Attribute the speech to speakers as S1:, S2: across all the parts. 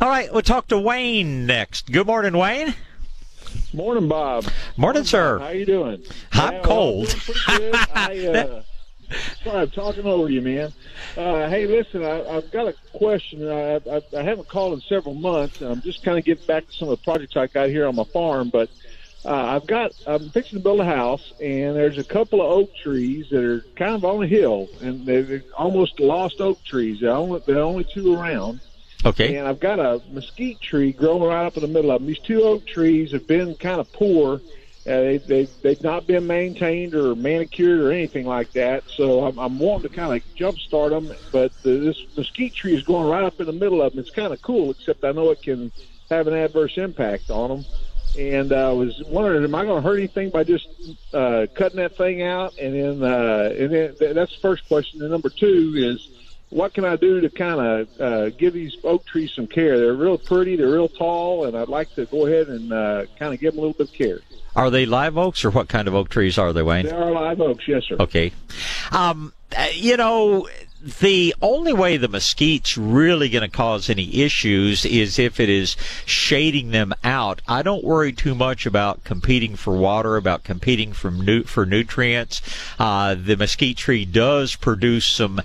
S1: All right, we'll talk to Wayne next. Good morning, Wayne.
S2: Morning, Bob.
S1: Morning, sir.
S2: How you doing?
S1: Hot
S2: Yeah,
S1: cold.
S2: Well, good. I, uh, sorry, I'm talking over you, man. Uh, hey, listen, I, I've got a question. I, I, I haven't called in several months, and I'm just kind of getting back to some of the projects I got here on my farm. But uh, I've got I'm fixing to build a house, and there's a couple of oak trees that are kind of on a hill, and they're almost lost oak trees. They're only, they're only two around.
S1: Okay.
S2: And I've got a mesquite tree growing right up in the middle of them. These two oak trees have been kind of poor. Uh, they, they, they've not been maintained or manicured or anything like that. So I'm, I'm wanting to kind of jumpstart them. But the, this mesquite tree is going right up in the middle of them. It's kind of cool, except I know it can have an adverse impact on them. And uh, I was wondering, am I going to hurt anything by just uh, cutting that thing out? And then, uh, and then th- that's the first question. And number two is, what can I do to kind of uh, give these oak trees some care? They're real pretty, they're real tall, and I'd like to go ahead and uh, kind of give them a little bit of care.
S1: Are they live oaks or what kind of oak trees are they, Wayne?
S2: They are live oaks, yes, sir.
S1: Okay. Um, uh, you know, the only way the mesquite's really going to cause any issues is if it is shading them out. I don't worry too much about competing for water, about competing from nu- for nutrients. Uh, the mesquite tree does produce some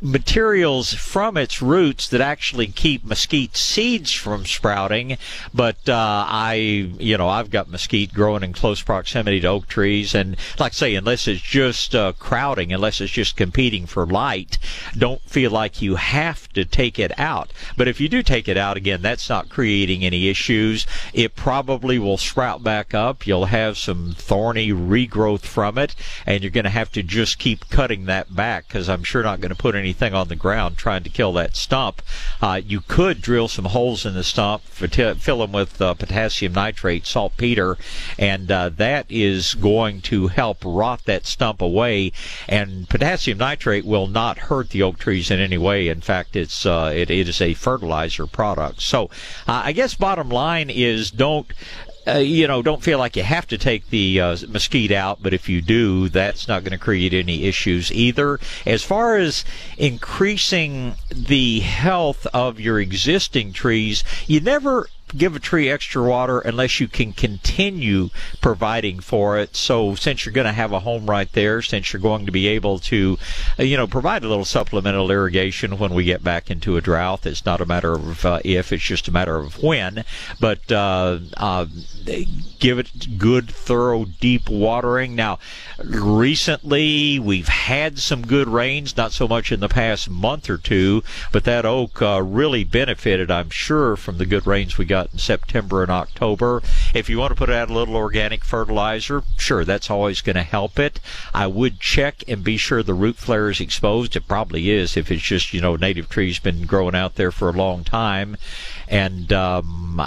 S1: materials from its roots that actually keep mesquite seeds from sprouting. But uh, I, you know, I've got mesquite growing in close proximity to oak trees, and like I say, unless it's just uh, crowding, unless it's just competing for light, don't feel like you have to take it out. But if you do take it out, again, that's not creating any issues. It probably will sprout back up. You'll have some thorny regrowth from it, and you're going to have to just keep cutting that back because I'm sure not going to put anything on the ground trying to kill that stump. Uh, you could drill some holes in the stump, fill them with uh, potassium nitrate, saltpeter, and uh, that is going to help rot that stump away. And potassium nitrate will not hurt the oak trees in any way. In fact, it's uh, it, it is a fertilizer product. So uh, I guess bottom line is don't uh, you know, don't feel like you have to take the uh, mesquite out, but if you do, that's not going to create any issues either. As far as increasing the health of your existing trees, you never give a tree extra water unless you can continue providing for it. So since you're going to have a home right there, since you're going to be able to, uh, you know, provide a little supplemental irrigation when we get back into a drought, it's not a matter of uh, if, it's just a matter of when. But uh, uh, give it good, thorough, deep watering. Now, recently we've had some good rains, not so much in the past month or two, but that oak uh, really benefited, I'm sure, from the good rains we got in September and October. If you want to put out a little organic fertilizer, sure, that's always going to help it. I would check and be sure the root flare is exposed. It probably is if it's just, you know, native trees been growing out there for a long time. And um,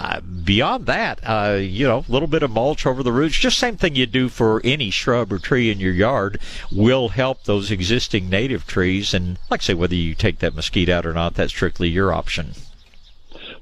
S1: beyond that, uh, you know, a little bit of mulch over the roots, just same thing you do for any shrub or tree in your yard, will help those existing native trees. And like I say, whether you take that mesquite out or not, that's strictly your option.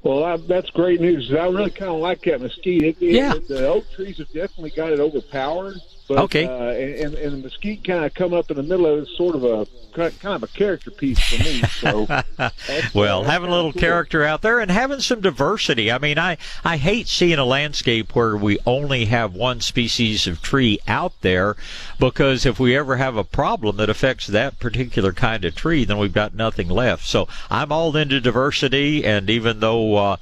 S2: Well, I, that's great news. I really kind of like that mesquite. It, it,
S1: Yeah.
S2: the oak trees have definitely got it overpowered. But,
S1: Okay.
S2: Uh, and, and the mesquite kind of come up in the middle of it sort of a kind of a character piece for me. So,
S1: Well, having a little
S2: cool.
S1: character out there and having some diversity. I mean, I, I hate seeing a landscape where we only have one species of tree out there because if we ever have a problem that affects that particular kind of tree, then we've got nothing left. So I'm all into diversity, and even though uh,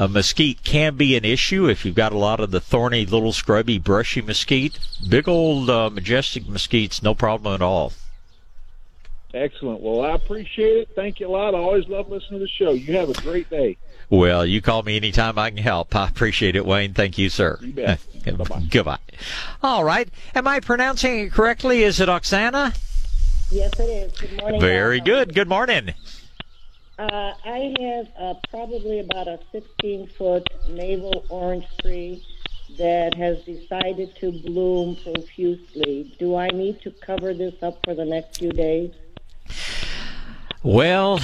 S1: a mesquite can be an issue if you've got a lot of the thorny, little scrubby, brushy mesquite, big old uh, majestic mesquites, no problem at all.
S2: Excellent. Well, I appreciate it. Thank you a lot. I always love listening to the show. You have a great day.
S1: Well, you call me anytime I can help. I appreciate it, Wayne. Thank you, sir.
S2: You bet. Bye-bye.
S1: Goodbye. All right. Am I pronouncing it correctly? Is it Oksana?
S3: Yes, it is. Good morning.
S1: Very
S3: Bob.
S1: good. Good morning.
S3: Uh, I have uh, probably about a 16 foot navel orange tree that has decided to bloom profusely. Do I need to cover this up for the next few days?
S1: Well,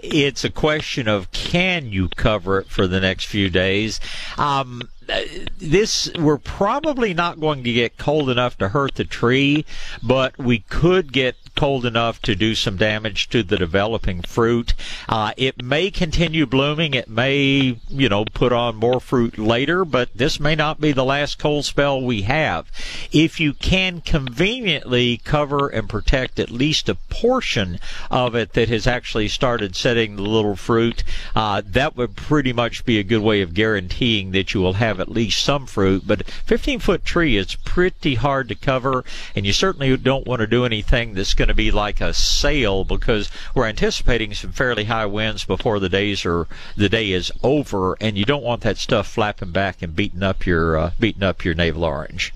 S1: it's a question of can you cover it for the next few days. Um, this we're probably not going to get cold enough to hurt the tree, but we could get cold enough to do some damage to the developing fruit. Uh, it may continue blooming. It may, you know, put on more fruit later, but this may not be the last cold spell we have. If you can conveniently cover and protect at least a portion of it that has actually started setting the little fruit, uh, that would pretty much be a good way of guaranteeing that you will have at least some fruit. But 15 foot tree is pretty hard to cover, and you certainly don't want to do anything that's going to be like a sail because we're anticipating some fairly high winds before the days are the day is over, and you don't want that stuff flapping back and beating up your uh, beating up your navel orange.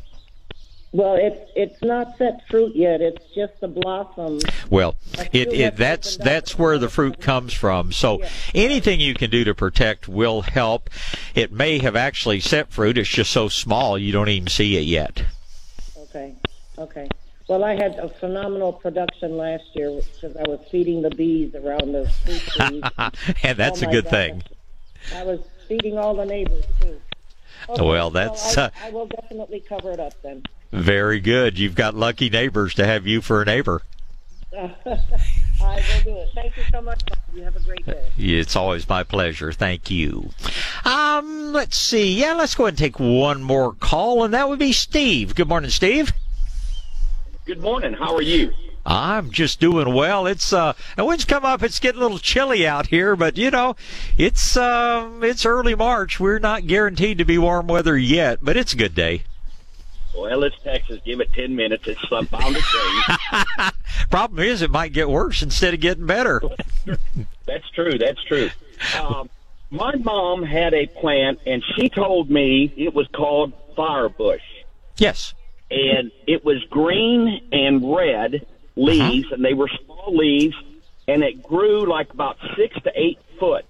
S3: Well, it's it's not set fruit yet. It's just the blossoms.
S1: Well, it, it that's that's where the fruit comes from. So anything you can do to protect will help. It may have actually set fruit. It's just so small you don't even see it yet.
S3: Okay. Okay. Well, I had a phenomenal production last year because I was feeding the bees around the fruit trees.
S1: and that's
S3: oh
S1: a good
S3: gosh.
S1: thing.
S3: I was feeding all the neighbors too. Okay,
S1: Well, that's,
S3: I,
S1: uh,
S3: I will definitely cover it up then.
S1: Very good. You've got lucky neighbors to have you for a neighbor.
S3: I will do it. Thank you so much. You have a great day.
S1: It's always my pleasure. Thank you. Um, let's see. Yeah, let's go ahead and take one more call, and that would be Steve. Good morning, Steve.
S4: Good morning. How are you?
S1: I'm just doing well. It's uh, the winds come up. It's getting a little chilly out here, but you know, it's um, it's early March. We're not guaranteed to be warm weather yet, but it's a good day.
S4: Well, it's Texas. Give it 10 minutes. It's bound to change.
S1: Problem is, it might get worse instead of getting better.
S4: That's true. That's true. Um, my mom had a plant, and she told me it was called firebush.
S1: Yes.
S4: And it was green and red leaves, and they were small leaves, and it grew like about six to eight foot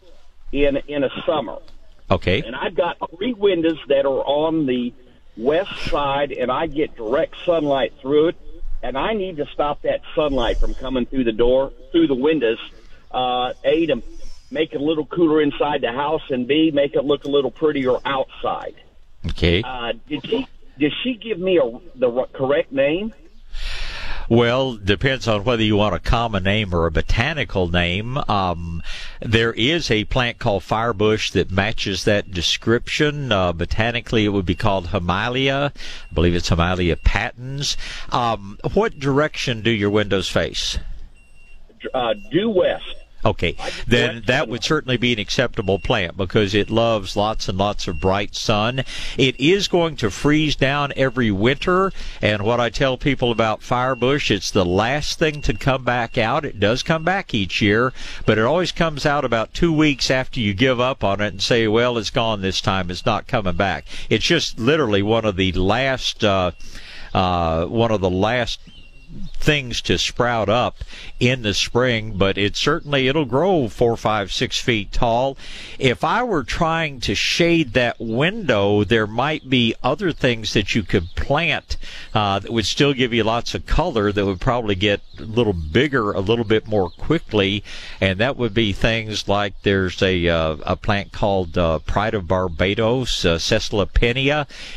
S4: in in a summer.
S1: Okay.
S4: and I've got three windows that are on the west side, and I get direct sunlight through it. And I need to stop that sunlight from coming through the door, through the windows. Uh, a to make it a little cooler inside the house, and B make it look a little prettier outside.
S1: Okay.
S4: Uh, did she? Did she give me a, the correct name?
S1: Well, depends on whether you want a common name or a botanical name. Um, there is a plant called firebush that matches that description. Uh, botanically, it would be called Hamelia. I believe it's Hamelia patens. Um, what direction do your windows face?
S4: Uh, due west.
S1: Okay, then that would certainly be an acceptable plant because it loves lots and lots of bright sun. It is going to freeze down every winter, and what I tell people about firebush, it's the last thing to come back out. It does come back each year, but it always comes out about two weeks after you give up on it and say, well, it's gone this time. It's not coming back. It's just literally one of the last, uh, uh, one of the last things to sprout up in the spring, but it certainly it'll grow four, five, six feet tall. If I were trying to shade that window, there might be other things that you could plant uh, that would still give you lots of color that would probably get a little bigger a little bit more quickly, and that would be things like there's a uh, a plant called uh, Pride of Barbados, uh.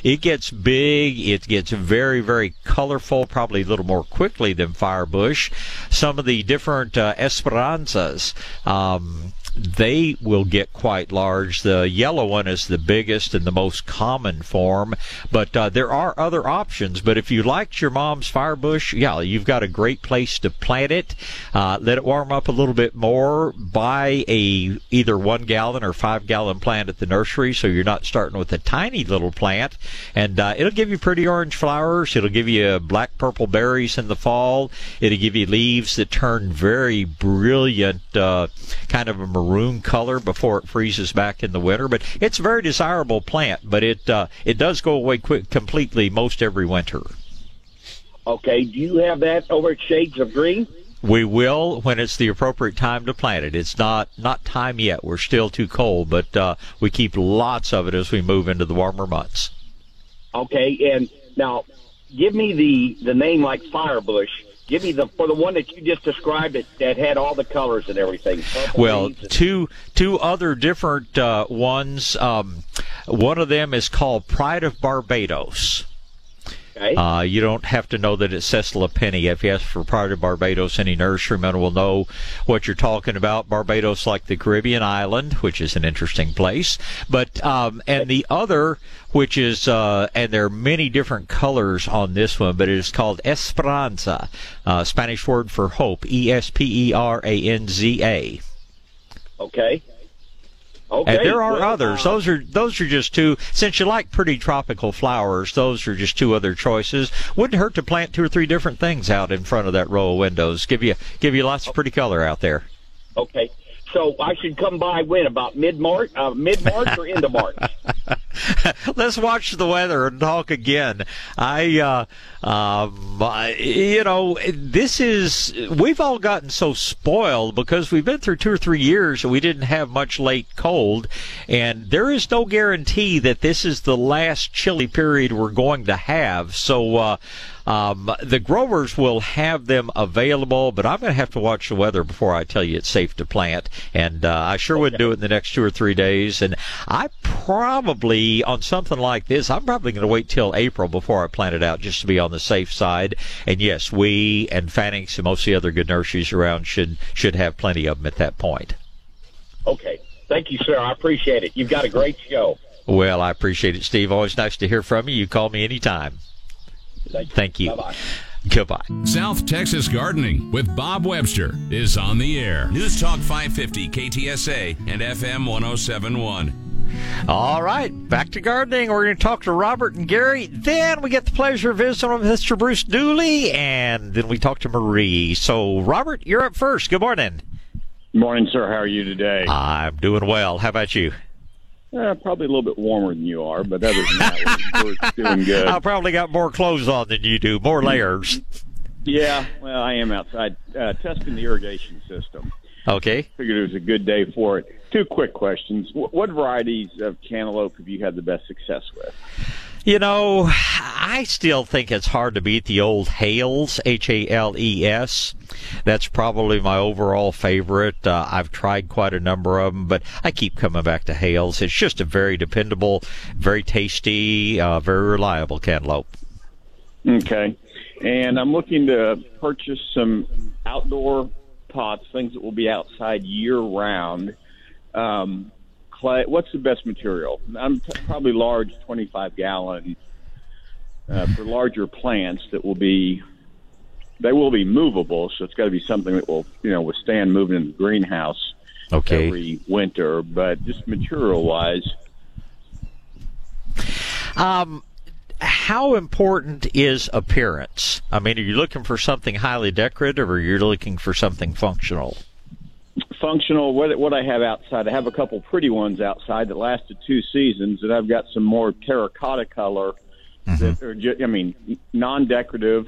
S1: It gets big, it gets very, very colorful, probably a little more quickly than firebush. Some of the different uh, Esperanzas. Um, they will get quite large. The yellow one is the biggest and the most common form, but uh, there are other options. But if you liked your mom's firebush, yeah, you've got a great place to plant it. Uh, let it warm up a little bit more. Buy a either one gallon or five gallon plant at the nursery, so you're not starting with a tiny little plant, and uh, it'll give you pretty orange flowers. It'll give you black purple berries in the fall. It'll give you leaves that turn very brilliant, uh, kind of a maroon color before it freezes back in the winter. But it's a very desirable plant, but it uh, it does go away quick completely most every winter.
S4: Okay. Do you have that over at Shades of Green?
S1: We will when it's the appropriate time to plant it. It's not not time yet. We're still too cold, but uh, we keep lots of it as we move into the warmer months.
S4: Okay, and now give me the the name like Firebush. Give me the for the one that you just described it that had all the colors and everything. Purple
S1: Well, two two other different uh, ones. Um, one of them is called Pride of Barbados.
S4: Okay.
S1: Uh, you don't have to know that it's Caesalpinia. If you ask for Pride of Barbados, any nurseryman will know what you're talking about. Barbados, like the Caribbean island, which is an interesting place. But um, and the other, which is uh, and there are many different colors on this one, but it is called Esperanza, uh, Spanish word for hope. E S P E R A N Z A.
S4: okay. Okay.
S1: And there are
S4: well,
S1: others.
S4: uh,
S1: Those are those are just two. Since you like pretty tropical flowers, those are just two other choices. Wouldn't hurt to plant two or three different things out in front of that row of windows. Give you give you lots of pretty color out there.
S4: Okay. So I should come by when about mid March, uh, mid March or end of March?
S1: Let's watch the weather and talk again. I, uh, um, I- you know, this is we've all gotten so spoiled because we've been through two or three years and we didn't have much late cold, and there is no guarantee that this is the last chilly period we're going to have. So. Uh, um, the growers will have them available, but I'm going to have to watch the weather before I tell you it's safe to plant. And uh, I sure wouldn't do it in the next two or three days. And I probably, on something like this, I'm probably going to wait till April before I plant it out just to be on the safe side. And yes, we and Fanick's and most of the other good nurseries around should should have plenty of them at that point.
S4: Okay. Thank you, sir. I appreciate it. You've got a great show.
S1: Well, I appreciate it, Steve. Always nice to hear from you. You call me anytime.
S4: Thank you.
S1: Thank you.
S4: Bye-bye.
S1: Goodbye.
S5: South Texas Gardening with Bob Webster is on the air. News Talk 550 KTSA and FM 1071.
S1: All right, back to gardening. We're going to talk to Robert and Gary. Then we get the pleasure of visiting with Mr. Bruce Dooley, and then we talk to Marie. So, Robert, you're up first. Good morning.
S6: Morning, sir. How are you today?
S1: I'm doing well. How about you?
S6: Uh, probably a little bit warmer than you are, but other than that, we're, we're doing good.
S1: I probably got more clothes on than you do, more layers.
S6: Yeah, well, I am outside uh, testing the irrigation system.
S1: Okay.
S6: Figured it was a good day for it. Two quick questions. Wh- What varieties of cantaloupe have you had the best success with?
S1: You know, I still think it's hard to beat the old Hales, H A L E S. That's probably my overall favorite. Uh, I've tried quite a number of them, but I keep coming back to Hales. It's just a very dependable, very tasty, uh, very reliable cantaloupe.
S6: Okay. And I'm looking to purchase some outdoor pots, things that will be outside year round. Um, clay, what's the best material? I'm t- probably large, 25 gallon uh, for larger plants that will be they will be movable, so it's got to be something that will you know withstand moving in the greenhouse
S1: Okay.
S6: every winter. But just material wise,
S1: Um, how important is appearance? I mean, are you looking for something highly decorative or you're looking for something functional?
S6: Functional. What what I have outside, I have a couple pretty ones outside that lasted two seasons, and I've got some more terracotta color mm-hmm. that are, ju- I mean, non-decorative.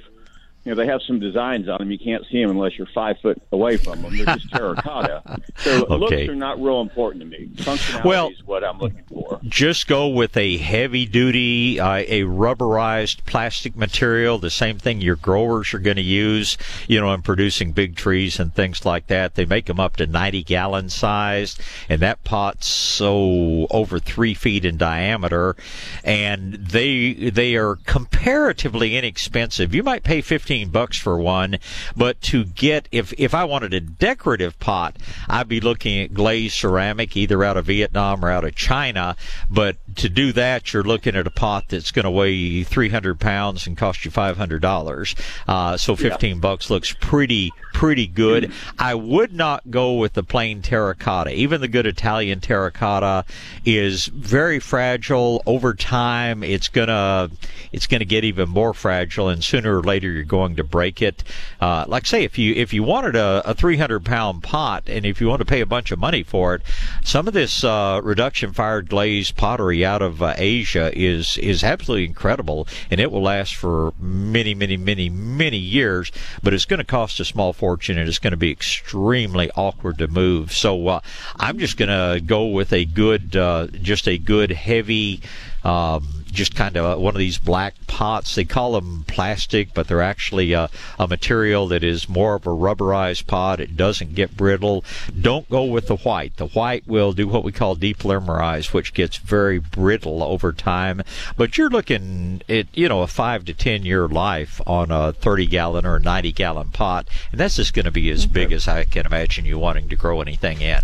S6: You know, they have some designs on them. You can't see them unless you're five foot away from them. They're just terracotta. So looks are not real important to me. Functionality
S1: Well-
S6: is what I'm looking for.
S1: just go with a heavy duty, uh, a rubberized plastic material, the same thing your growers are going to use, you know, in producing big trees and things like that. They make them up to 90 gallon size, and that pot's so over three feet in diameter, and they, they are comparatively inexpensive. You might pay 15 bucks for one, but to get, if, if I wanted a decorative pot, I'd be looking at glazed ceramic, either out of Vietnam or out of China. But to do that, you're looking at a pot that's going to weigh 300 pounds and cost you $500. Uh, so 15 bucks looks pretty, pretty good. I would not go with the plain terracotta. Even the good Italian terracotta is very fragile. Over time, it's gonna, it's gonna get even more fragile, and sooner or later, you're going to break it. Uh, like say, if you if you wanted a, a 300 pound pot, and if you want to pay a bunch of money for it, some of this uh, reduction fired glazed pottery out of uh, Asia is is absolutely incredible, and it will last for many, many, many, many years. But it's going to cost a small fortune, and it's going to be extremely awkward to move. So uh, I'm just going to go with a good, uh, just a good heavy. Um, just kind of uh, one of these black pots. They call them plastic, but they're actually a, a, material that is more of a rubberized pot. It doesn't get brittle. Don't go with the white. The white will do what we call depolymerize, which gets very brittle over time. But you're looking at, you know, a five to ten year life on a 30 gallon or 90 gallon pot. And that's just going to be as big as I can imagine you wanting to grow anything in.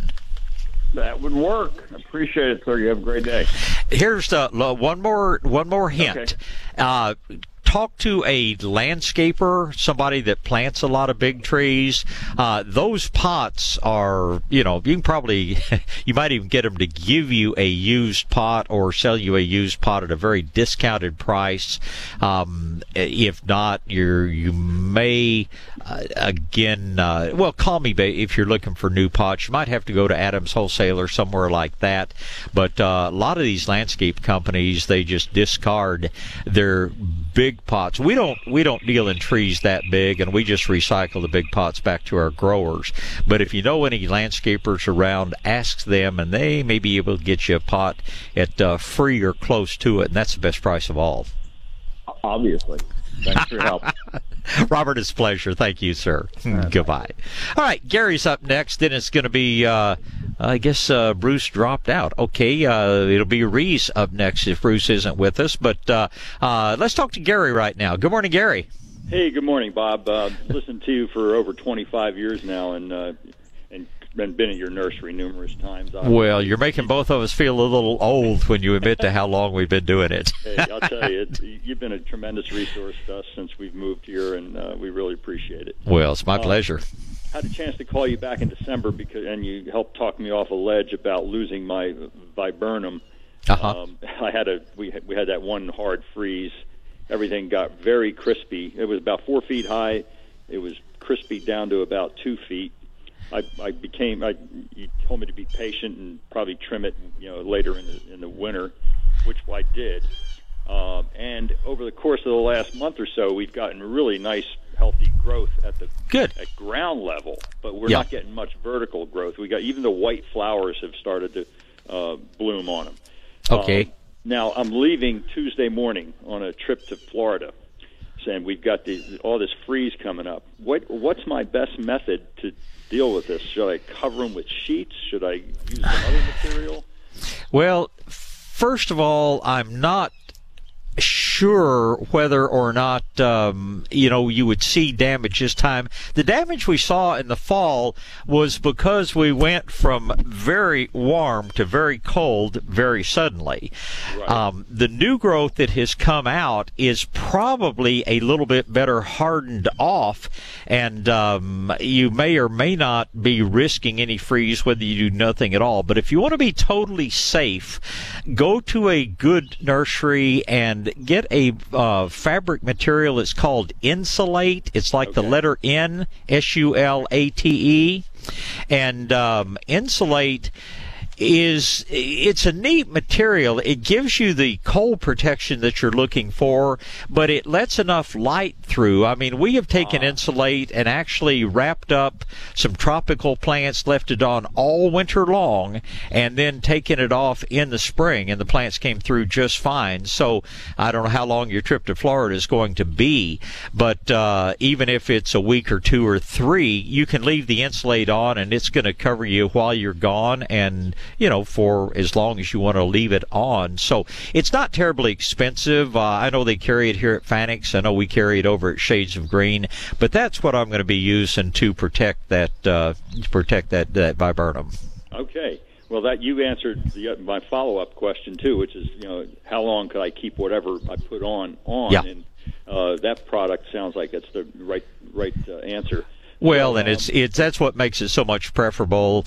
S6: That would work. Appreciate it, sir. You have a great day.
S1: Here's uh, one more one more hint. Okay. Uh, talk to a landscaper, somebody that plants a lot of big trees. Uh, those pots are, you know, you can probably, you might even get them to give you a used pot or sell you a used pot at a very discounted price. Um, if not, you're, you may, uh, again, uh, well, call me if you're looking for new pots. You might have to go to Adams Wholesale or somewhere like that. But uh, a lot of these landscape companies, they just discard their big pots. We don't we don't deal in trees that big, and we just recycle the big pots back to our growers. But if you know any landscapers around, ask them, and they may be able to get you a pot at uh, free or close to it, and that's the best price of all.
S6: Obviously. Thanks for your help.
S1: Robert, it's a pleasure. Thank you, sir. Goodbye. All right, Gary's up next. Then it's going to be, uh, I guess, uh, Bruce dropped out. Okay, uh, it'll be Reese up next if Bruce isn't with us. But uh, uh, let's talk to Gary right now. Good morning, Gary.
S7: Hey, good morning, Bob. Uh, listened to you for over 25 years now, and uh, been been at your nursery numerous times.
S1: Obviously. Well, you're making both of us feel a little old when you admit to how long we've been doing it.
S7: hey, I'll tell you, you've been a tremendous resource to us since we've moved here, and uh, we really appreciate it.
S1: Well, it's my uh, pleasure.
S7: Had a chance to call you back in December because, and you helped talk me off a ledge about losing my viburnum.
S1: Uh-huh. Um,
S7: I had a we had, we had that one hard freeze. Everything got very crispy. It was about four feet high. It was crispy down to about two feet I, I became. I, you told me to be patient and probably trim it, you know, later in the in the winter, which I did. Um, and over the course of the last month or so, we've gotten really nice, healthy growth at the
S1: good
S7: at ground level, but we're yeah. not getting much vertical growth. We got even the white flowers have started to uh, bloom on them.
S1: Okay.
S7: Um, now I'm leaving Tuesday morning on a trip to Florida, and we've got the, all this freeze coming up. What what's my best method to deal with this? Should I cover them with sheets? Should I use some other material?
S1: Well, first of all, I'm not sure whether or not um, you know you would see damage this time. The damage we saw in the fall was because we went from very warm to very cold very suddenly. Right. Um, the new growth that has come out is probably a little bit better hardened off, and um, you may or may not be risking any freeze whether you do nothing at all. But if you want to be totally safe, go to a good nursery and get a uh, fabric material. It's called N-Sulate. It's like okay. the letter N, S U L A T E, and um, N-Sulate is it's a neat material. It gives you the cold protection that you're looking for, but it lets enough light through. I mean, we have taken N-Sulate and actually wrapped up some tropical plants, left it on all winter long, and then taken it off in the spring, and the plants came through just fine. So I don't know how long your trip to Florida is going to be, but uh, even if it's a week or two or three, you can leave the N-Sulate on, and it's going to cover you while you're gone and you know, for as long as you want to leave it on. So it's not terribly expensive. Uh, I know they carry it here at Fanick's. I know we carry it over at Shades of Green, but that's what I'm going to be using to protect that uh, protect that that viburnum.
S7: Okay. Well, that you answered the, my follow-up question too, which is, you know, how long could I keep whatever I put on on?
S1: Yeah.
S7: And uh, that product sounds like it's the right right uh, answer.
S1: Well, and it's it's that's what makes it so much preferable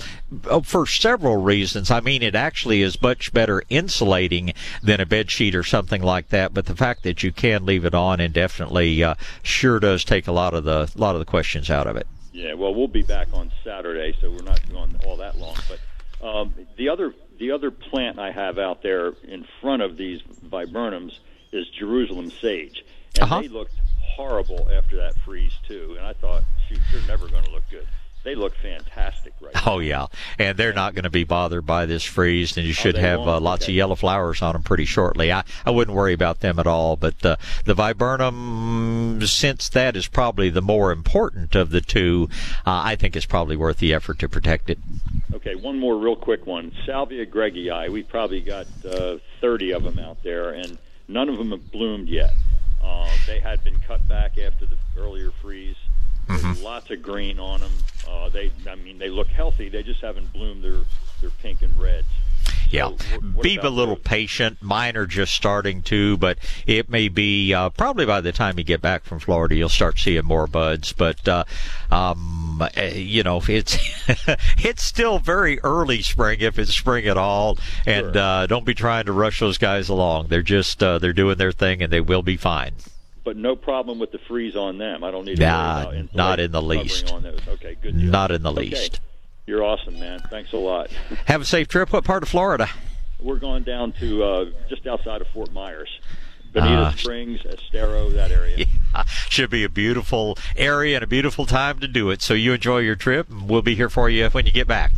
S1: uh, for several reasons. I mean, it actually is much better insulating than a bed sheet or something like that. But the fact that you can leave it on indefinitely uh, sure does take a lot of the lot of the questions out of it.
S7: Yeah, well, we'll be back on Saturday, so we're not going all that long. But Um, the other the other plant I have out there in front of these viburnums is Jerusalem sage, and
S1: Uh-huh.
S7: they looked horrible after that freeze too. And I thought, shoot, they're never going to look good. They look fantastic right now.
S1: Oh yeah, and they're not going to be bothered by this freeze, and you should
S7: they
S1: have uh, lots of yellow flowers on them pretty shortly. I, I wouldn't worry about them at all. But uh, the viburnum, since that is probably the more important of the two, uh, I think it's probably worth the effort to protect it.
S7: Okay, one more real quick one. Salvia greggii. We probably got uh, 30 of them out there, and none of them have bloomed yet. Uh, they had been cut back after the earlier freeze. There's lots of green on them. Uh, they, I mean, they look healthy. They just haven't bloomed their their pink and reds.
S1: Yeah,
S7: what
S1: be a little
S7: those?
S1: patient. Mine are just starting to, but it may be uh, probably by the time you get back from Florida, you'll start seeing more buds. But uh, um, uh, you know, it's it's still very early spring, if it's spring at all. And
S7: Sure.
S1: uh, don't be trying to rush those guys along. They're just uh, they're doing their thing, and they will be fine.
S7: But no problem with the freeze on them. I don't need to
S1: Nah,
S7: worry about
S1: not in the least.
S7: Okay.
S1: Not in the
S7: Okay.
S1: least.
S7: You're awesome, man. Thanks a lot.
S1: Have a safe trip. What part of Florida?
S7: We're going down to uh, just outside of Fort Myers, Bonita
S1: Ah.
S7: Springs, Estero, that area.
S1: Should be a beautiful area and a beautiful time to do it. So you enjoy your trip, we'll be here for you when you get back.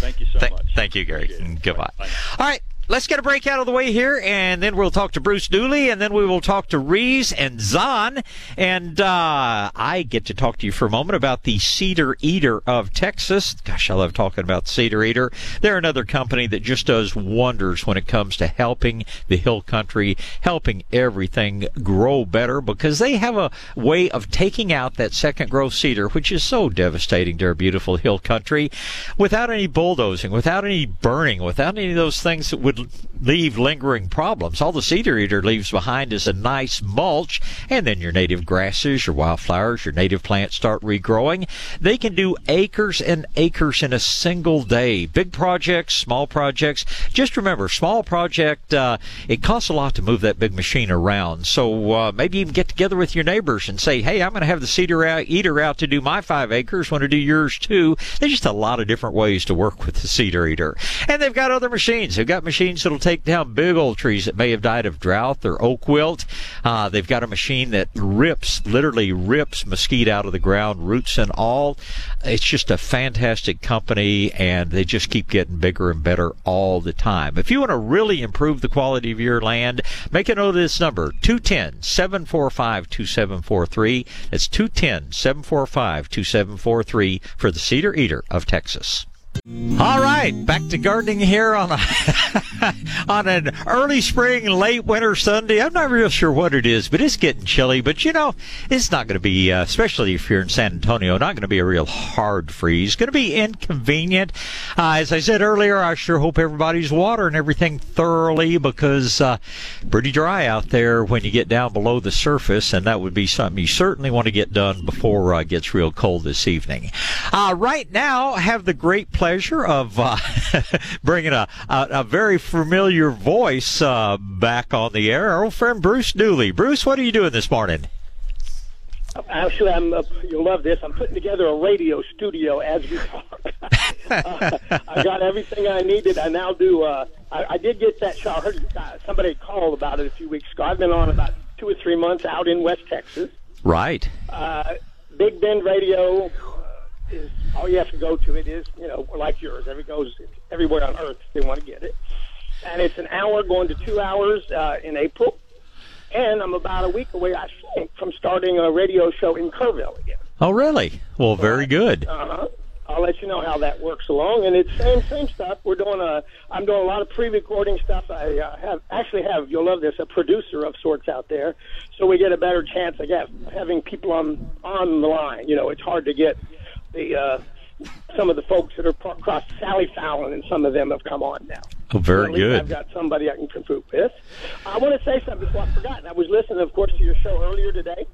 S7: Thank you so
S1: Th-
S7: much.
S1: Thank you, Gary. Goodbye.
S7: Bye.
S1: All right. Let's get a break out of the way here, and then we'll talk to Bruce Dooley, and then we will talk to Reese and Zahn. And uh, I get to talk to you for a moment about the Cedar Eater of Texas. Gosh, I love talking about Cedar Eater. They're another company that just does wonders when it comes to helping the hill country, helping everything grow better, because they have a way of taking out that second growth cedar, which is so devastating to our beautiful hill country, without any bulldozing, without any burning, without any of those things that would leave lingering problems. All the cedar eater leaves behind is a nice mulch, and then your native grasses, your wildflowers, your native plants start regrowing. They can do acres and acres in a single day. Big projects, small projects. Just remember, small project, uh, it costs a lot to move that big machine around. So uh, maybe even get together with your neighbors and say, hey, I'm going to have the cedar eater out to do my five acres. Want to do yours too? There's just a lot of different ways to work with the cedar eater. And they've got other machines. They've got machines that'll take down big old trees that may have died of drought or oak wilt. Uh, they've got a machine that rips, literally rips mesquite out of the ground, roots and all. It's just a fantastic company, and they just keep getting bigger and better all the time. If you want to really improve the quality of your land, make a note of this number 210 745 2743. That's 210 745 2743 for the Cedar Eater of Texas. All right, back to gardening here on a on an early spring, late winter Sunday. I'm not real sure what it is, but it's getting chilly. But you know, it's not going to be, uh, especially if you're in San Antonio, not going to be a real hard freeze. Going to be inconvenient. Uh, as I said earlier, I sure hope everybody's watering everything thoroughly because uh, pretty dry out there when you get down below the surface, and that would be something you certainly want to get done before uh, it gets real cold this evening. Uh, right now, have the great pleasure of uh, bringing a, a, a very familiar voice uh, back on the air. Our old friend Bruce Dooley. Bruce, what are you doing this morning?
S8: Actually, I'm. Uh, you'll love this. I'm putting together a radio studio as we talk. uh, I got everything I needed. I now do. Uh, I, I did get that show. I heard uh, somebody called about it a few weeks ago. I've been on about two or three months out in West Texas.
S1: Right.
S8: Uh, Big Bend Radio is all you have to go to. It is you know like yours. Every goes everywhere on earth they want to get it, and it's an hour going to two hours uh, in April. And I'm about a week away, I think, from starting a radio show in Kerrville again.
S1: Oh, really? Well, very good.
S8: Uh-huh. I'll let you know how that works along. And it's same same stuff. We're doing a. I'm doing a lot of pre-recording stuff. I uh, have actually have. You'll love this. A producer of sorts out there, so we get a better chance. I guess having people on on the line. You know, it's hard to get the uh, some of the folks that are pro- across. Sally Fallon and some of them have come on now.
S1: Oh, very
S8: At least I've got somebody I can compete with. I want to say something before I forgot. I was listening, of course, to your show earlier today.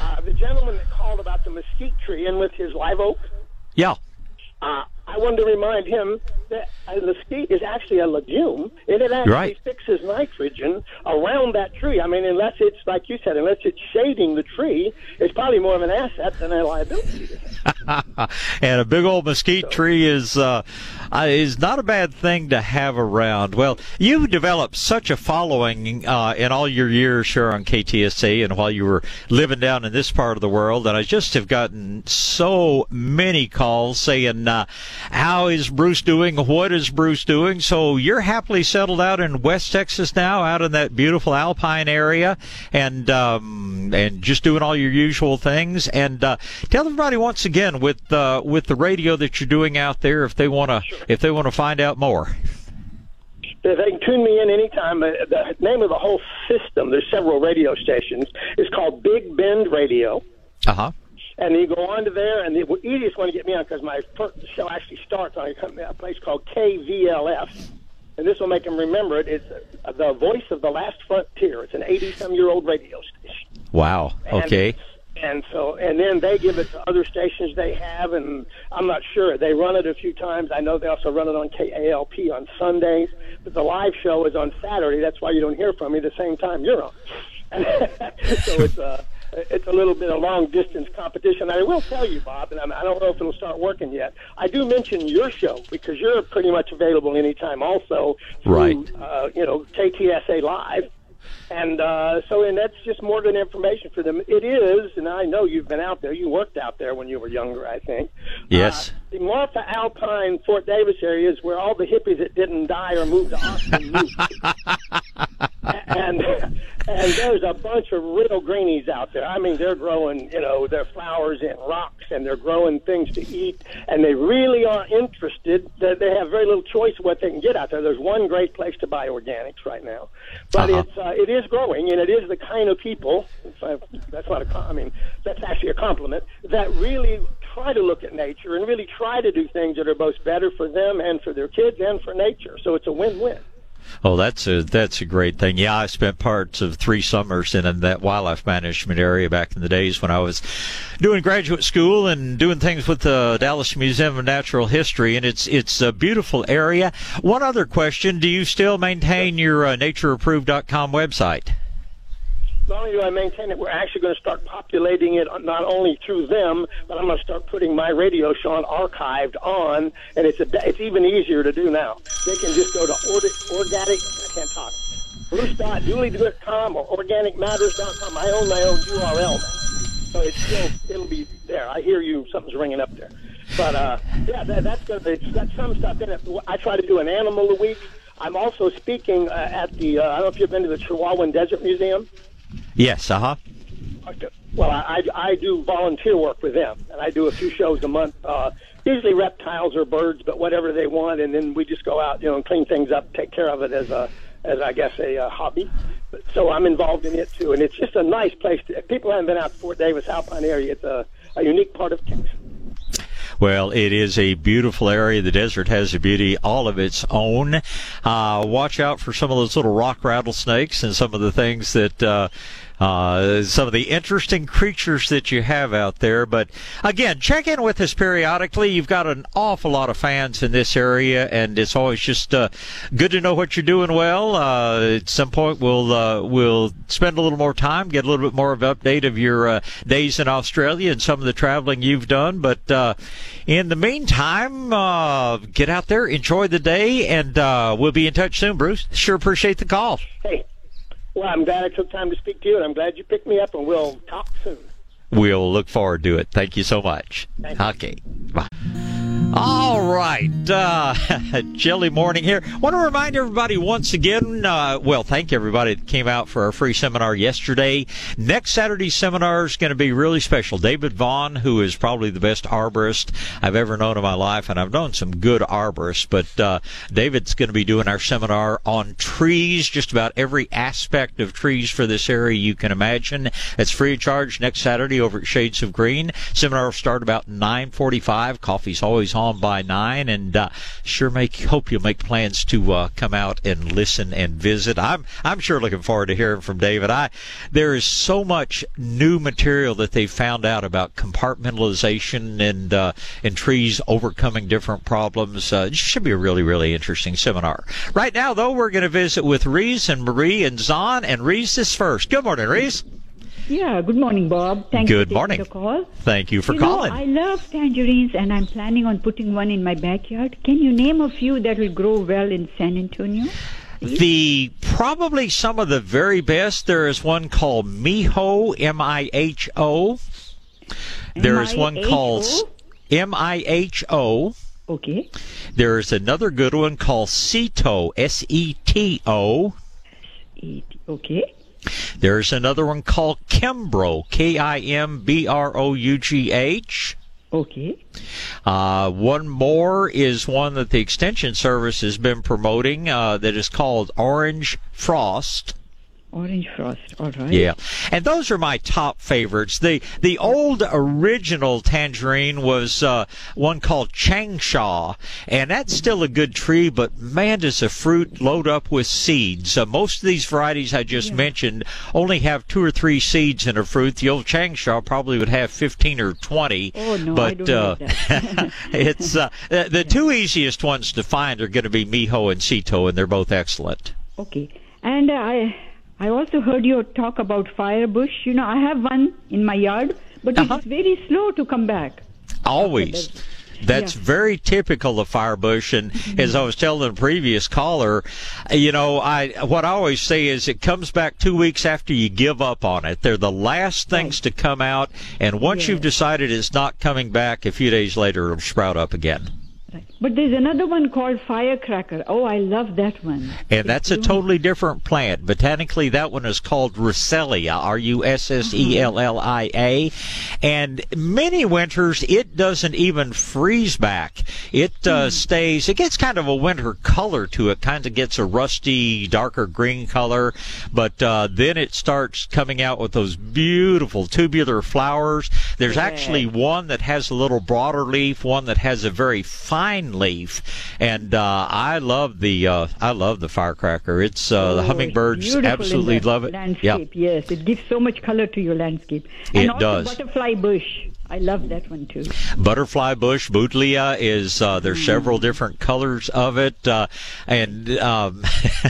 S8: Uh, the gentleman that called about the mesquite tree and with his live oak,
S1: Yeah.
S8: uh, I wanted to remind him that uh, mesquite is actually a legume, and it actually
S1: Right.
S8: fixes nitrogen around that tree. I mean, unless it's like you said, unless it's shading the tree, it's probably more of an asset than a liability.
S1: and a big old mesquite tree is uh, uh, is not a bad thing to have around. Well, you've developed such a following uh, in all your years here on KTSA, and while you were living down in this part of the world, and I just have gotten so many calls saying, uh, "How is Bruce doing? What is Bruce doing?" So you're happily settled out in West Texas now, out in that beautiful Alpine area, and um, and just doing all your usual things. And uh, tell everybody once again with uh, with the radio that you're doing out there, if they want to if they want to find out more.
S8: They they can tune me in anytime. Uh, The name of the whole system, there's several radio stations, is called Big Bend Radio.
S1: Uh huh.
S8: And you go on to there, and the easiest one to get me on because my first show actually starts on a, place called KVLF. And this will make them remember it. It's uh, the voice of the last frontier. It's an 80 some year old radio station.
S1: Wow. Okay.
S8: And so, and then they give it to other stations they have, and I'm not sure. They run it a few times. I know they also run it on KALP on Sundays, but the live show is on Saturday. That's why you don't hear from me the same time you're on. so it's a, it's a little bit of long distance competition. I will tell you, Bob, and I'm, I don't know if it'll start working yet. I do mention your show because you're pretty much available anytime, also. Through,
S1: Right.
S8: Uh, you know, KTSA Live. And uh, so, and that's just more good information for them. It is, and I know you've been out there. You worked out there when you were younger, I think.
S1: Yes.
S8: The Marfa Alpine, Fort Davis area is where all the hippies that didn't die or moved to Austin moved. and and there's a bunch of real greenies out there. I mean, they're growing, you know, their flowers in rocks, and they're growing things to eat, and they really are interested. They have very little choice what they can get out there. There's one great place to buy organics right now, but
S1: Uh-huh.
S8: it's uh, it is growing, and it is the kind of people. I- That's not a. I mean, that's actually a compliment. That really try to look at nature and really try to do things that are both better for them and for their kids and for nature. So it's a win-win.
S1: Oh, that's a that's a great thing. Yeah, I spent parts of three summers in, that wildlife management area back in the days when I was doing graduate school and doing things with the Dallas Museum of Natural History, and it's it's a beautiful area. One other question: Do you still maintain your uh, NatureApproved.com website?
S8: Not only do I maintain it, we're actually going to start populating it not only through them, but I'm going to start putting my radio show on archived on, and it's a, it's even easier to do now. They can just go to organic. I can't talk. Bruce.dooley.com or organicmatters.com. I own my own URL so it's still it'll be there. I hear you. Something's ringing up there, but uh, yeah, that, that's to. It's got some stuff in it. I try to do an animal a week. I'm also speaking uh, at the. Uh, I don't know if you've been to the Chihuahuan Desert Museum.
S1: Yes. Uh huh.
S8: Well, I, I do volunteer work with them, and I do a few shows a month. Uh, usually reptiles or birds, but whatever they want, and then we just go out, you know, and clean things up, take care of it as a as I guess a uh, hobby. But, so I'm involved in it too, and it's just a nice place. To, if people haven't been out to Fort Davis Alpine area, it's a, a unique part of Texas.
S1: Well, it is a beautiful area. The desert has a beauty all of its own. Uh, watch out for some of those little rock rattlesnakes and some of the things that. Uh, uh, some of the interesting creatures that you have out there. But again, check in with us periodically. You've got an awful lot of fans in this area, and it's always just uh, good to know what you're doing well. Uh, at some point, we'll uh, we'll spend a little more time, get a little bit more of an update of your uh, days in Australia and some of the traveling you've done. But uh, in the meantime, uh, get out there, enjoy the day, and uh, we'll be in touch soon, Bruce. Sure appreciate the call.
S8: Hey, well, I'm glad I took time to speak to you, and I'm glad you picked me up, and we'll talk soon.
S1: We'll look forward to it. Thank you so much. Okay. Bye. All right. Uh, jelly morning here. Want to remind everybody once again, uh, well, thank everybody that came out for our free seminar yesterday. Next Saturday's seminar is going to be really special. David Vaughn, who is probably the best arborist I've ever known in my life, and I've known some good arborists, but uh, David's going to be doing our seminar on trees, just about every aspect of trees for this area you can imagine. It's free of charge next Saturday over at Shades of Green. Seminar will start about 9:45. Coffee's always on on by nine, and uh, sure make hope you'll make plans to uh, come out and listen and visit. I'm I'm sure looking forward to hearing from David. I there is so much new material that they found out about compartmentalization and uh, and trees overcoming different problems. Uh, it should be a really really interesting seminar. Right now, though, we're going to visit with Reese and Marie and Zahn, and Reese is first. Good morning, Reese.
S9: Yeah, good morning, Bob. Thank
S1: Good
S9: you for
S1: morning.
S9: the call.
S1: Thank you for
S9: you
S1: calling.
S9: Know, I love tangerines, and I'm planning on putting one in my backyard. Can you name a few that will grow well in San Antonio?
S1: The probably some of the very best. There is one called Miho, M I H O. There is one called M I H O.
S9: Okay.
S1: There is another good one called Seto, S E T O.
S9: Okay.
S1: There's another one called Kimbro, K I M B R O U G H.
S9: Okay.
S1: Uh, one more is one that the Extension Service has been promoting uh, that is called Orange Frost.
S9: Orange frost. All right.
S1: Yeah, and those are my top favorites. The the old original tangerine was uh, one called Changsha, and that's still a good tree. But man, does the fruit load up with seeds. Uh, most of these varieties I just mentioned only have two or three seeds in a fruit. The old Changsha probably would have fifteen or twenty.
S9: Oh no,
S1: but
S9: I don't
S1: uh,
S9: that.
S1: it's uh, the, the two easiest ones to find are going to be Miho and Seto, and they're both excellent.
S9: Okay. And uh, I I also heard you talk about firebush. You know, I have one in my yard, but
S1: Uh-huh.
S9: it's very slow to come back.
S1: Always. That's
S9: Yeah.
S1: very typical of firebush, and as I was telling the previous caller, you know, I what I always say is it comes back two weeks after you give up on it. They're the last things to come out, and once you've decided it's not coming back, a few days later it'll sprout up again.
S9: But there's another one called firecracker. Oh, I love that one.
S1: And that's a totally different plant. Botanically, that one is called Russellia, R U S S E L L I A. And many winters, it doesn't even freeze back. It uh, stays, it gets kind of a winter color to it, kind of gets a rusty, darker green color. But uh, then it starts coming out with those beautiful tubular flowers. There's actually one that has a little broader leaf, one that has a very fine leaf, and uh, I love the uh, I love the firecracker. It's uh, the
S9: Oh,
S1: hummingbirds absolutely love it.
S9: Landscape, yes, it gives so much color to your landscape.
S1: It
S9: and also
S1: does.
S9: butterfly bush. I love that one too.
S1: Butterfly bush, Buddleia is uh, there's
S9: Hmm.
S1: several different colors of it, uh, and um,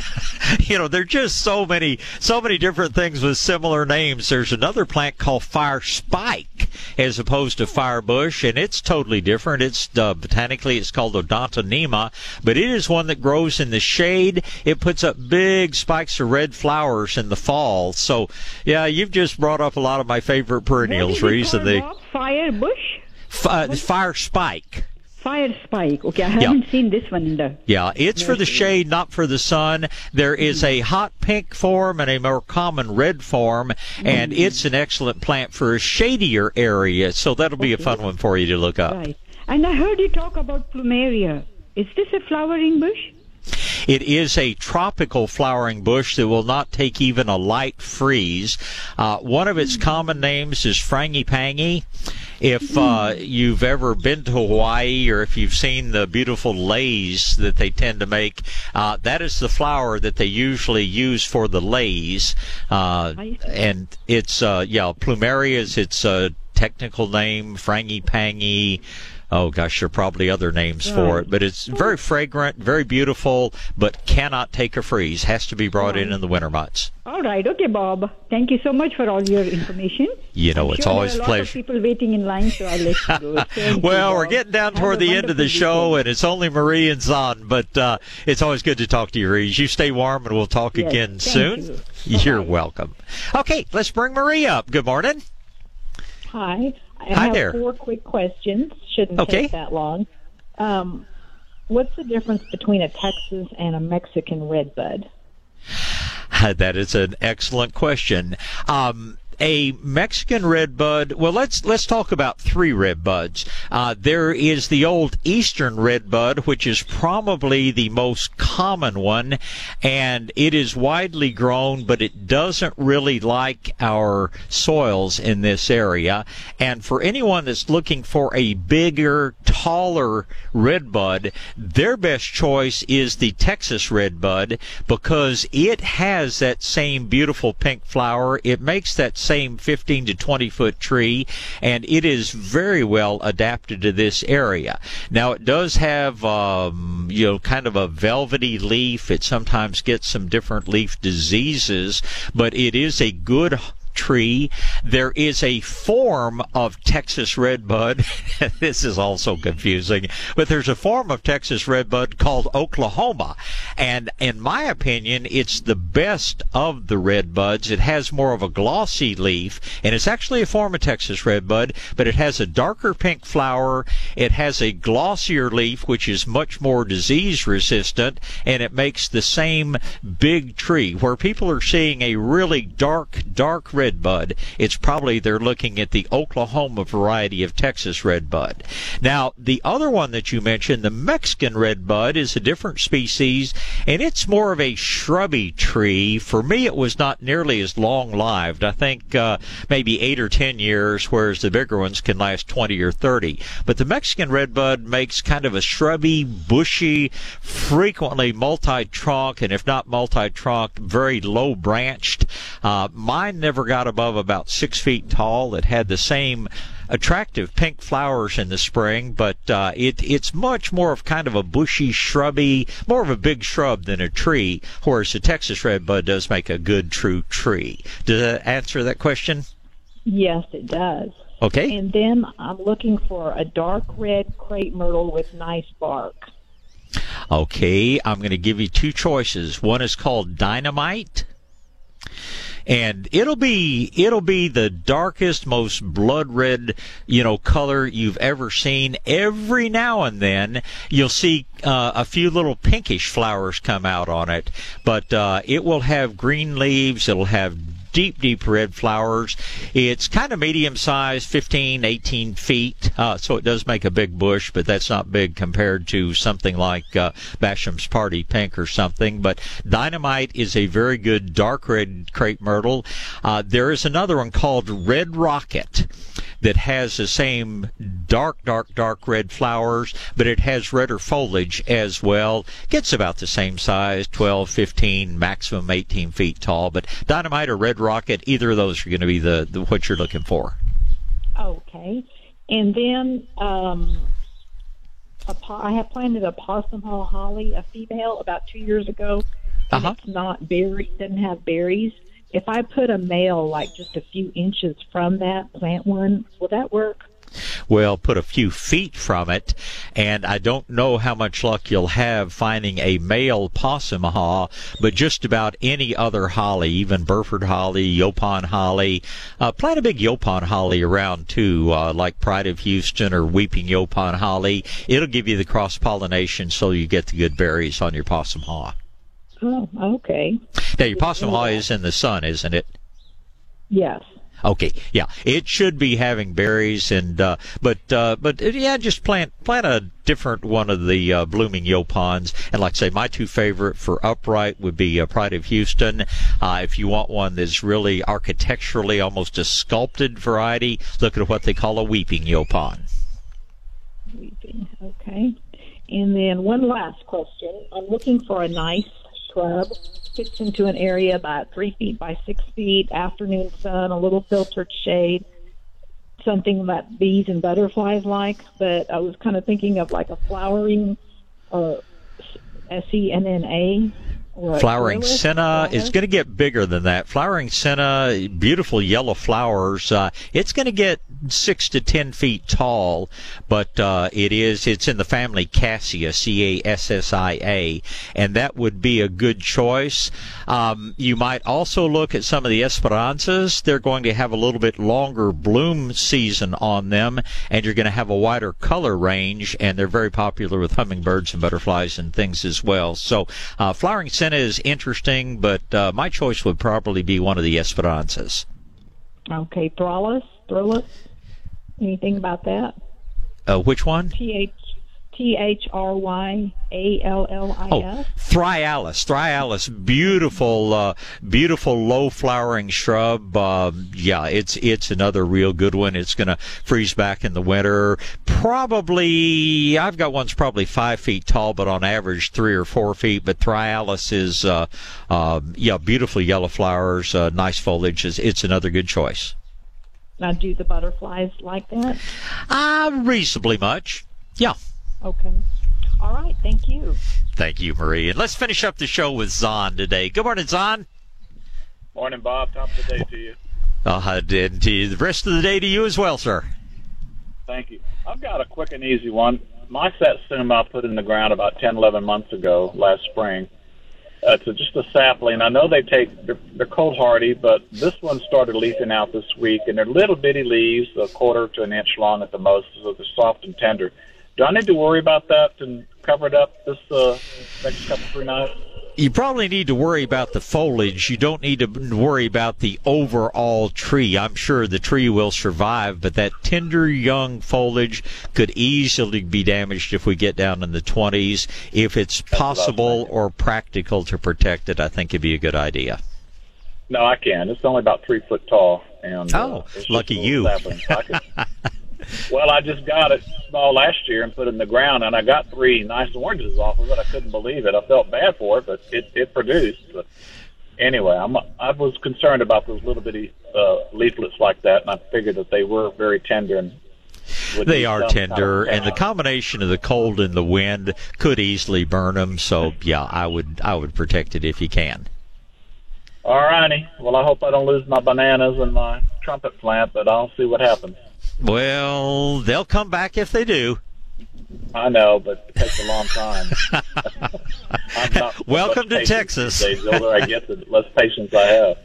S1: you know there's just so many so many different things with similar names. There's another plant called fire spike as opposed to fire bush, and it's totally different. It's uh, botanically it's called Odontonema, but it is one that grows in the shade. It puts up big spikes of red flowers in the fall. So yeah, you've just brought up a lot of my favorite perennials, Reese, and the
S9: Fire bush,
S1: f- uh, fire spike.
S9: fire spike. Okay, I haven't seen this one in the.
S1: Yeah, it's for the shade, not for the sun. There is a hot pink form and a more common red form, and it's an excellent plant for a shadier area. So that'll be a fun one for you to look up.
S9: Right. And I heard you talk about plumeria. Is this a flowering bush?
S1: It is a tropical flowering bush that will not take even a light freeze. Uh, one of its common names is frangipani. If uh, you've ever been to Hawaii or if you've seen the beautiful leis that they tend to make, uh, that is the flower that they usually use for the leis. Uh, and it's, uh, yeah, plumeria is its uh, technical name, frangipani. Oh gosh, there are probably other names for it, but it's very fragrant, very beautiful, but cannot take a freeze. Has to be brought in in the winter months.
S9: All right. Okay, Bob. Thank you so much for all your information.
S1: You know,
S9: I'm
S1: it's
S9: sure
S1: always a
S9: there are a lot of
S1: pleasure.
S9: people waiting in line, so I'll let you go. Thank you,
S1: Well, we're getting down toward the end of the show, and it's only Marie and Zahn, but uh, it's always good to talk to you, Reese. You stay warm, and we'll talk
S9: Yes,
S1: again soon.
S9: you.
S1: You're welcome. Okay, let's bring Marie up. Good morning.
S10: Hi. I
S1: Hi
S10: have
S1: there.
S10: four quick questions. Shouldn't
S1: Okay.
S10: take that long. Um, what's the difference between a Texas and a Mexican redbud?
S1: That is an excellent question. Um, a Mexican red bud. Well, let's let's talk about three red buds. Uh, there is the old Eastern red bud, which is probably the most common one, and it is widely grown, but it doesn't really like our soils in this area. And for anyone that's looking for a bigger, taller red bud, their best choice is the Texas red bud because it has that same beautiful pink flower. It makes that same 15 to 20 foot tree, and it is very well adapted to this area. Now, it does have, um, you know, kind of a velvety leaf. It sometimes gets some different leaf diseases, but it is a good tree. There is a form of Texas redbud. this is also confusing, but there's a form of Texas redbud called Oklahoma. And in my opinion, it's the best of the redbuds. It has more of a glossy leaf, and it's actually a form of Texas redbud, but it has a darker pink flower. It has a glossier leaf, which is much more disease resistant, and it makes the same big tree. Where people are seeing a really dark, dark red bud. It's probably they're looking at the Oklahoma variety of Texas red bud. Now, the other one that you mentioned, the Mexican red bud, is a different species, and it's more of a shrubby tree. For me, it was not nearly as long lived. I think uh, maybe eight or ten years, whereas the bigger ones can last 20 or 30. But the Mexican red bud makes kind of a shrubby, bushy, frequently multi-trunk, and if not multi-trunk, very low branched. Uh, mine never got above about six feet tall. It had the same attractive pink flowers in the spring, but uh, it, it's much more of kind of a bushy, shrubby, more of a big shrub than a tree, whereas the Texas redbud does make a good, true tree. Does that answer that question?
S10: Yes, it does.
S1: Okay.
S10: And then I'm looking for a dark red crepe myrtle with nice bark.
S1: Okay, I'm going to give you two choices. One is called dynamite and it'll be it'll be the darkest most blood red you know color you've ever seen. Every now and then you'll see uh, a few little pinkish flowers come out on it. But uh, it will have green leaves it'll have deep, deep red flowers. It's kind of medium sized, 15, 18 feet, uh, so it does make a big bush, but that's not big compared to something like uh, Basham's Party Pink or something. But Dynamite is a very good dark red crepe myrtle. Uh, there is another one called Red Rocket that has the same dark, dark, dark red flowers, but it has redder foliage as well. Gets about the same size, 12, 15, maximum 18 feet tall. But Dynamite or Red Rocket, either of those are going to be the, the what you're looking for.
S10: Okay. And then um, a, I have planted a possum haw holly, a female, about two years ago. And
S1: Uh-huh.
S10: It's not berry, doesn't have berries. If I put a male like just a few inches from that, plant one, will that work?
S1: Well, put a few feet from it, and I don't know how much luck you'll have finding a male possum haw, but just about any other holly, even Burford holly, Yaupon holly. Uh, plant a big Yaupon holly around too, uh, like Pride of Houston or Weeping Yaupon holly. It'll give you the cross pollination so you get the good berries on your possum haw.
S10: Oh, okay.
S1: Now, your possum haw is in the sun, isn't it?
S10: Yes.
S1: Okay, yeah, it should be having berries, and uh, but uh, but uh, yeah, just plant plant a different one of the uh, blooming yaupons. And like I say, my two favorite for upright would be uh, Pride of Houston. Uh, if you want one that's really architecturally almost a sculpted variety, look at what they call a weeping yaupon.
S10: Weeping. Okay. And then one last question. I'm looking for a nice shrub. Fits into an area about three feet by six feet, afternoon sun, a little filtered shade, something that bees and butterflies like. But I was kind of thinking of like a flowering or S E N N A. a
S1: Flowering
S10: Iris
S1: senna is
S10: flower.
S1: going to get bigger than that. Flowering senna, beautiful yellow flowers. Uh, it's going to get six to ten feet tall, but uh, it is it's in the family Cassia, C A S S I A, and that would be a good choice. Um, you might also look at some of the Esperanzas. They're going to have a little bit longer bloom season on them, and you're going to have a wider color range, and they're very popular with hummingbirds and butterflies and things as well. So, uh, flowering senna is interesting, but uh, my choice would probably be one of the Esperanzas.
S10: Okay, Thrallus, Thrallus. Anything about that?
S1: Uh, which one?
S10: T H T H R Y A L L I
S1: Oh,
S10: S.
S1: Thryallis. Thryallis, beautiful, uh, beautiful low flowering shrub. Um yeah, it's it's another real good one. It's going to freeze back in the winter. Probably, I've got ones probably five feet tall, but on average three or four feet. But Thryallis is, uh, uh, yeah, beautiful yellow flowers, uh, nice foliage. It's, it's another good choice.
S10: Now, do the butterflies like that?
S1: Uh, reasonably much. Yeah.
S10: Okay. All right. Thank you.
S1: Thank you, Marie. And let's finish up the show with Zon today. Good morning, Zon.
S11: Morning, Bob. Top of the day to you.
S1: Uh, and to the rest of the day to you as well, sir.
S11: Thank you. I've got a quick and easy one. My satsuma I put in the ground about 10, 11 months ago, last spring. Uh, it's a, just a sapling. I know they take they're, they're cold hardy, but this one started leafing out this week, and they're little bitty leaves, a quarter to an inch long at the most, so they're soft and tender. Do I need to worry about that and cover it up this uh, next couple three nights?
S1: You probably need to worry about the foliage. You don't need to worry about the overall tree. I'm sure the tree will survive, but that tender young foliage could easily be damaged if we get down in the 20s. If it's possible or practical to protect it, I think it'd be a good idea.
S11: No, I can. It's only about three foot tall, and
S1: Oh,
S11: uh,
S1: lucky you.
S11: I could- well, I just got it small last year and put it in the ground, and I got three nice oranges off of it. I couldn't believe it. I felt bad for it, but it it produced. But anyway, I'm I was concerned about those little bitty uh, leaflets like that, and I figured that they were very tender and.
S1: They are tender, and the combination of the cold and the wind could easily burn them. So, yeah, I would I would protect it if you can.
S11: All righty. Well, I hope I don't lose my bananas and my trumpet plant, but I'll see what happens.
S1: Well, they'll come back if they do.
S11: I know, but it takes a long time. Not
S1: Welcome to Texas.
S11: Days. Older I get, the less patience I have.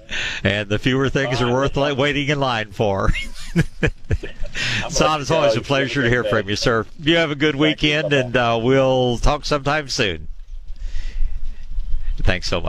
S1: And the fewer things are worth li- waiting in line for. Son, it's always a pleasure to hear from you, sir. You have a good weekend, and uh, we'll talk sometime soon. Thanks so much.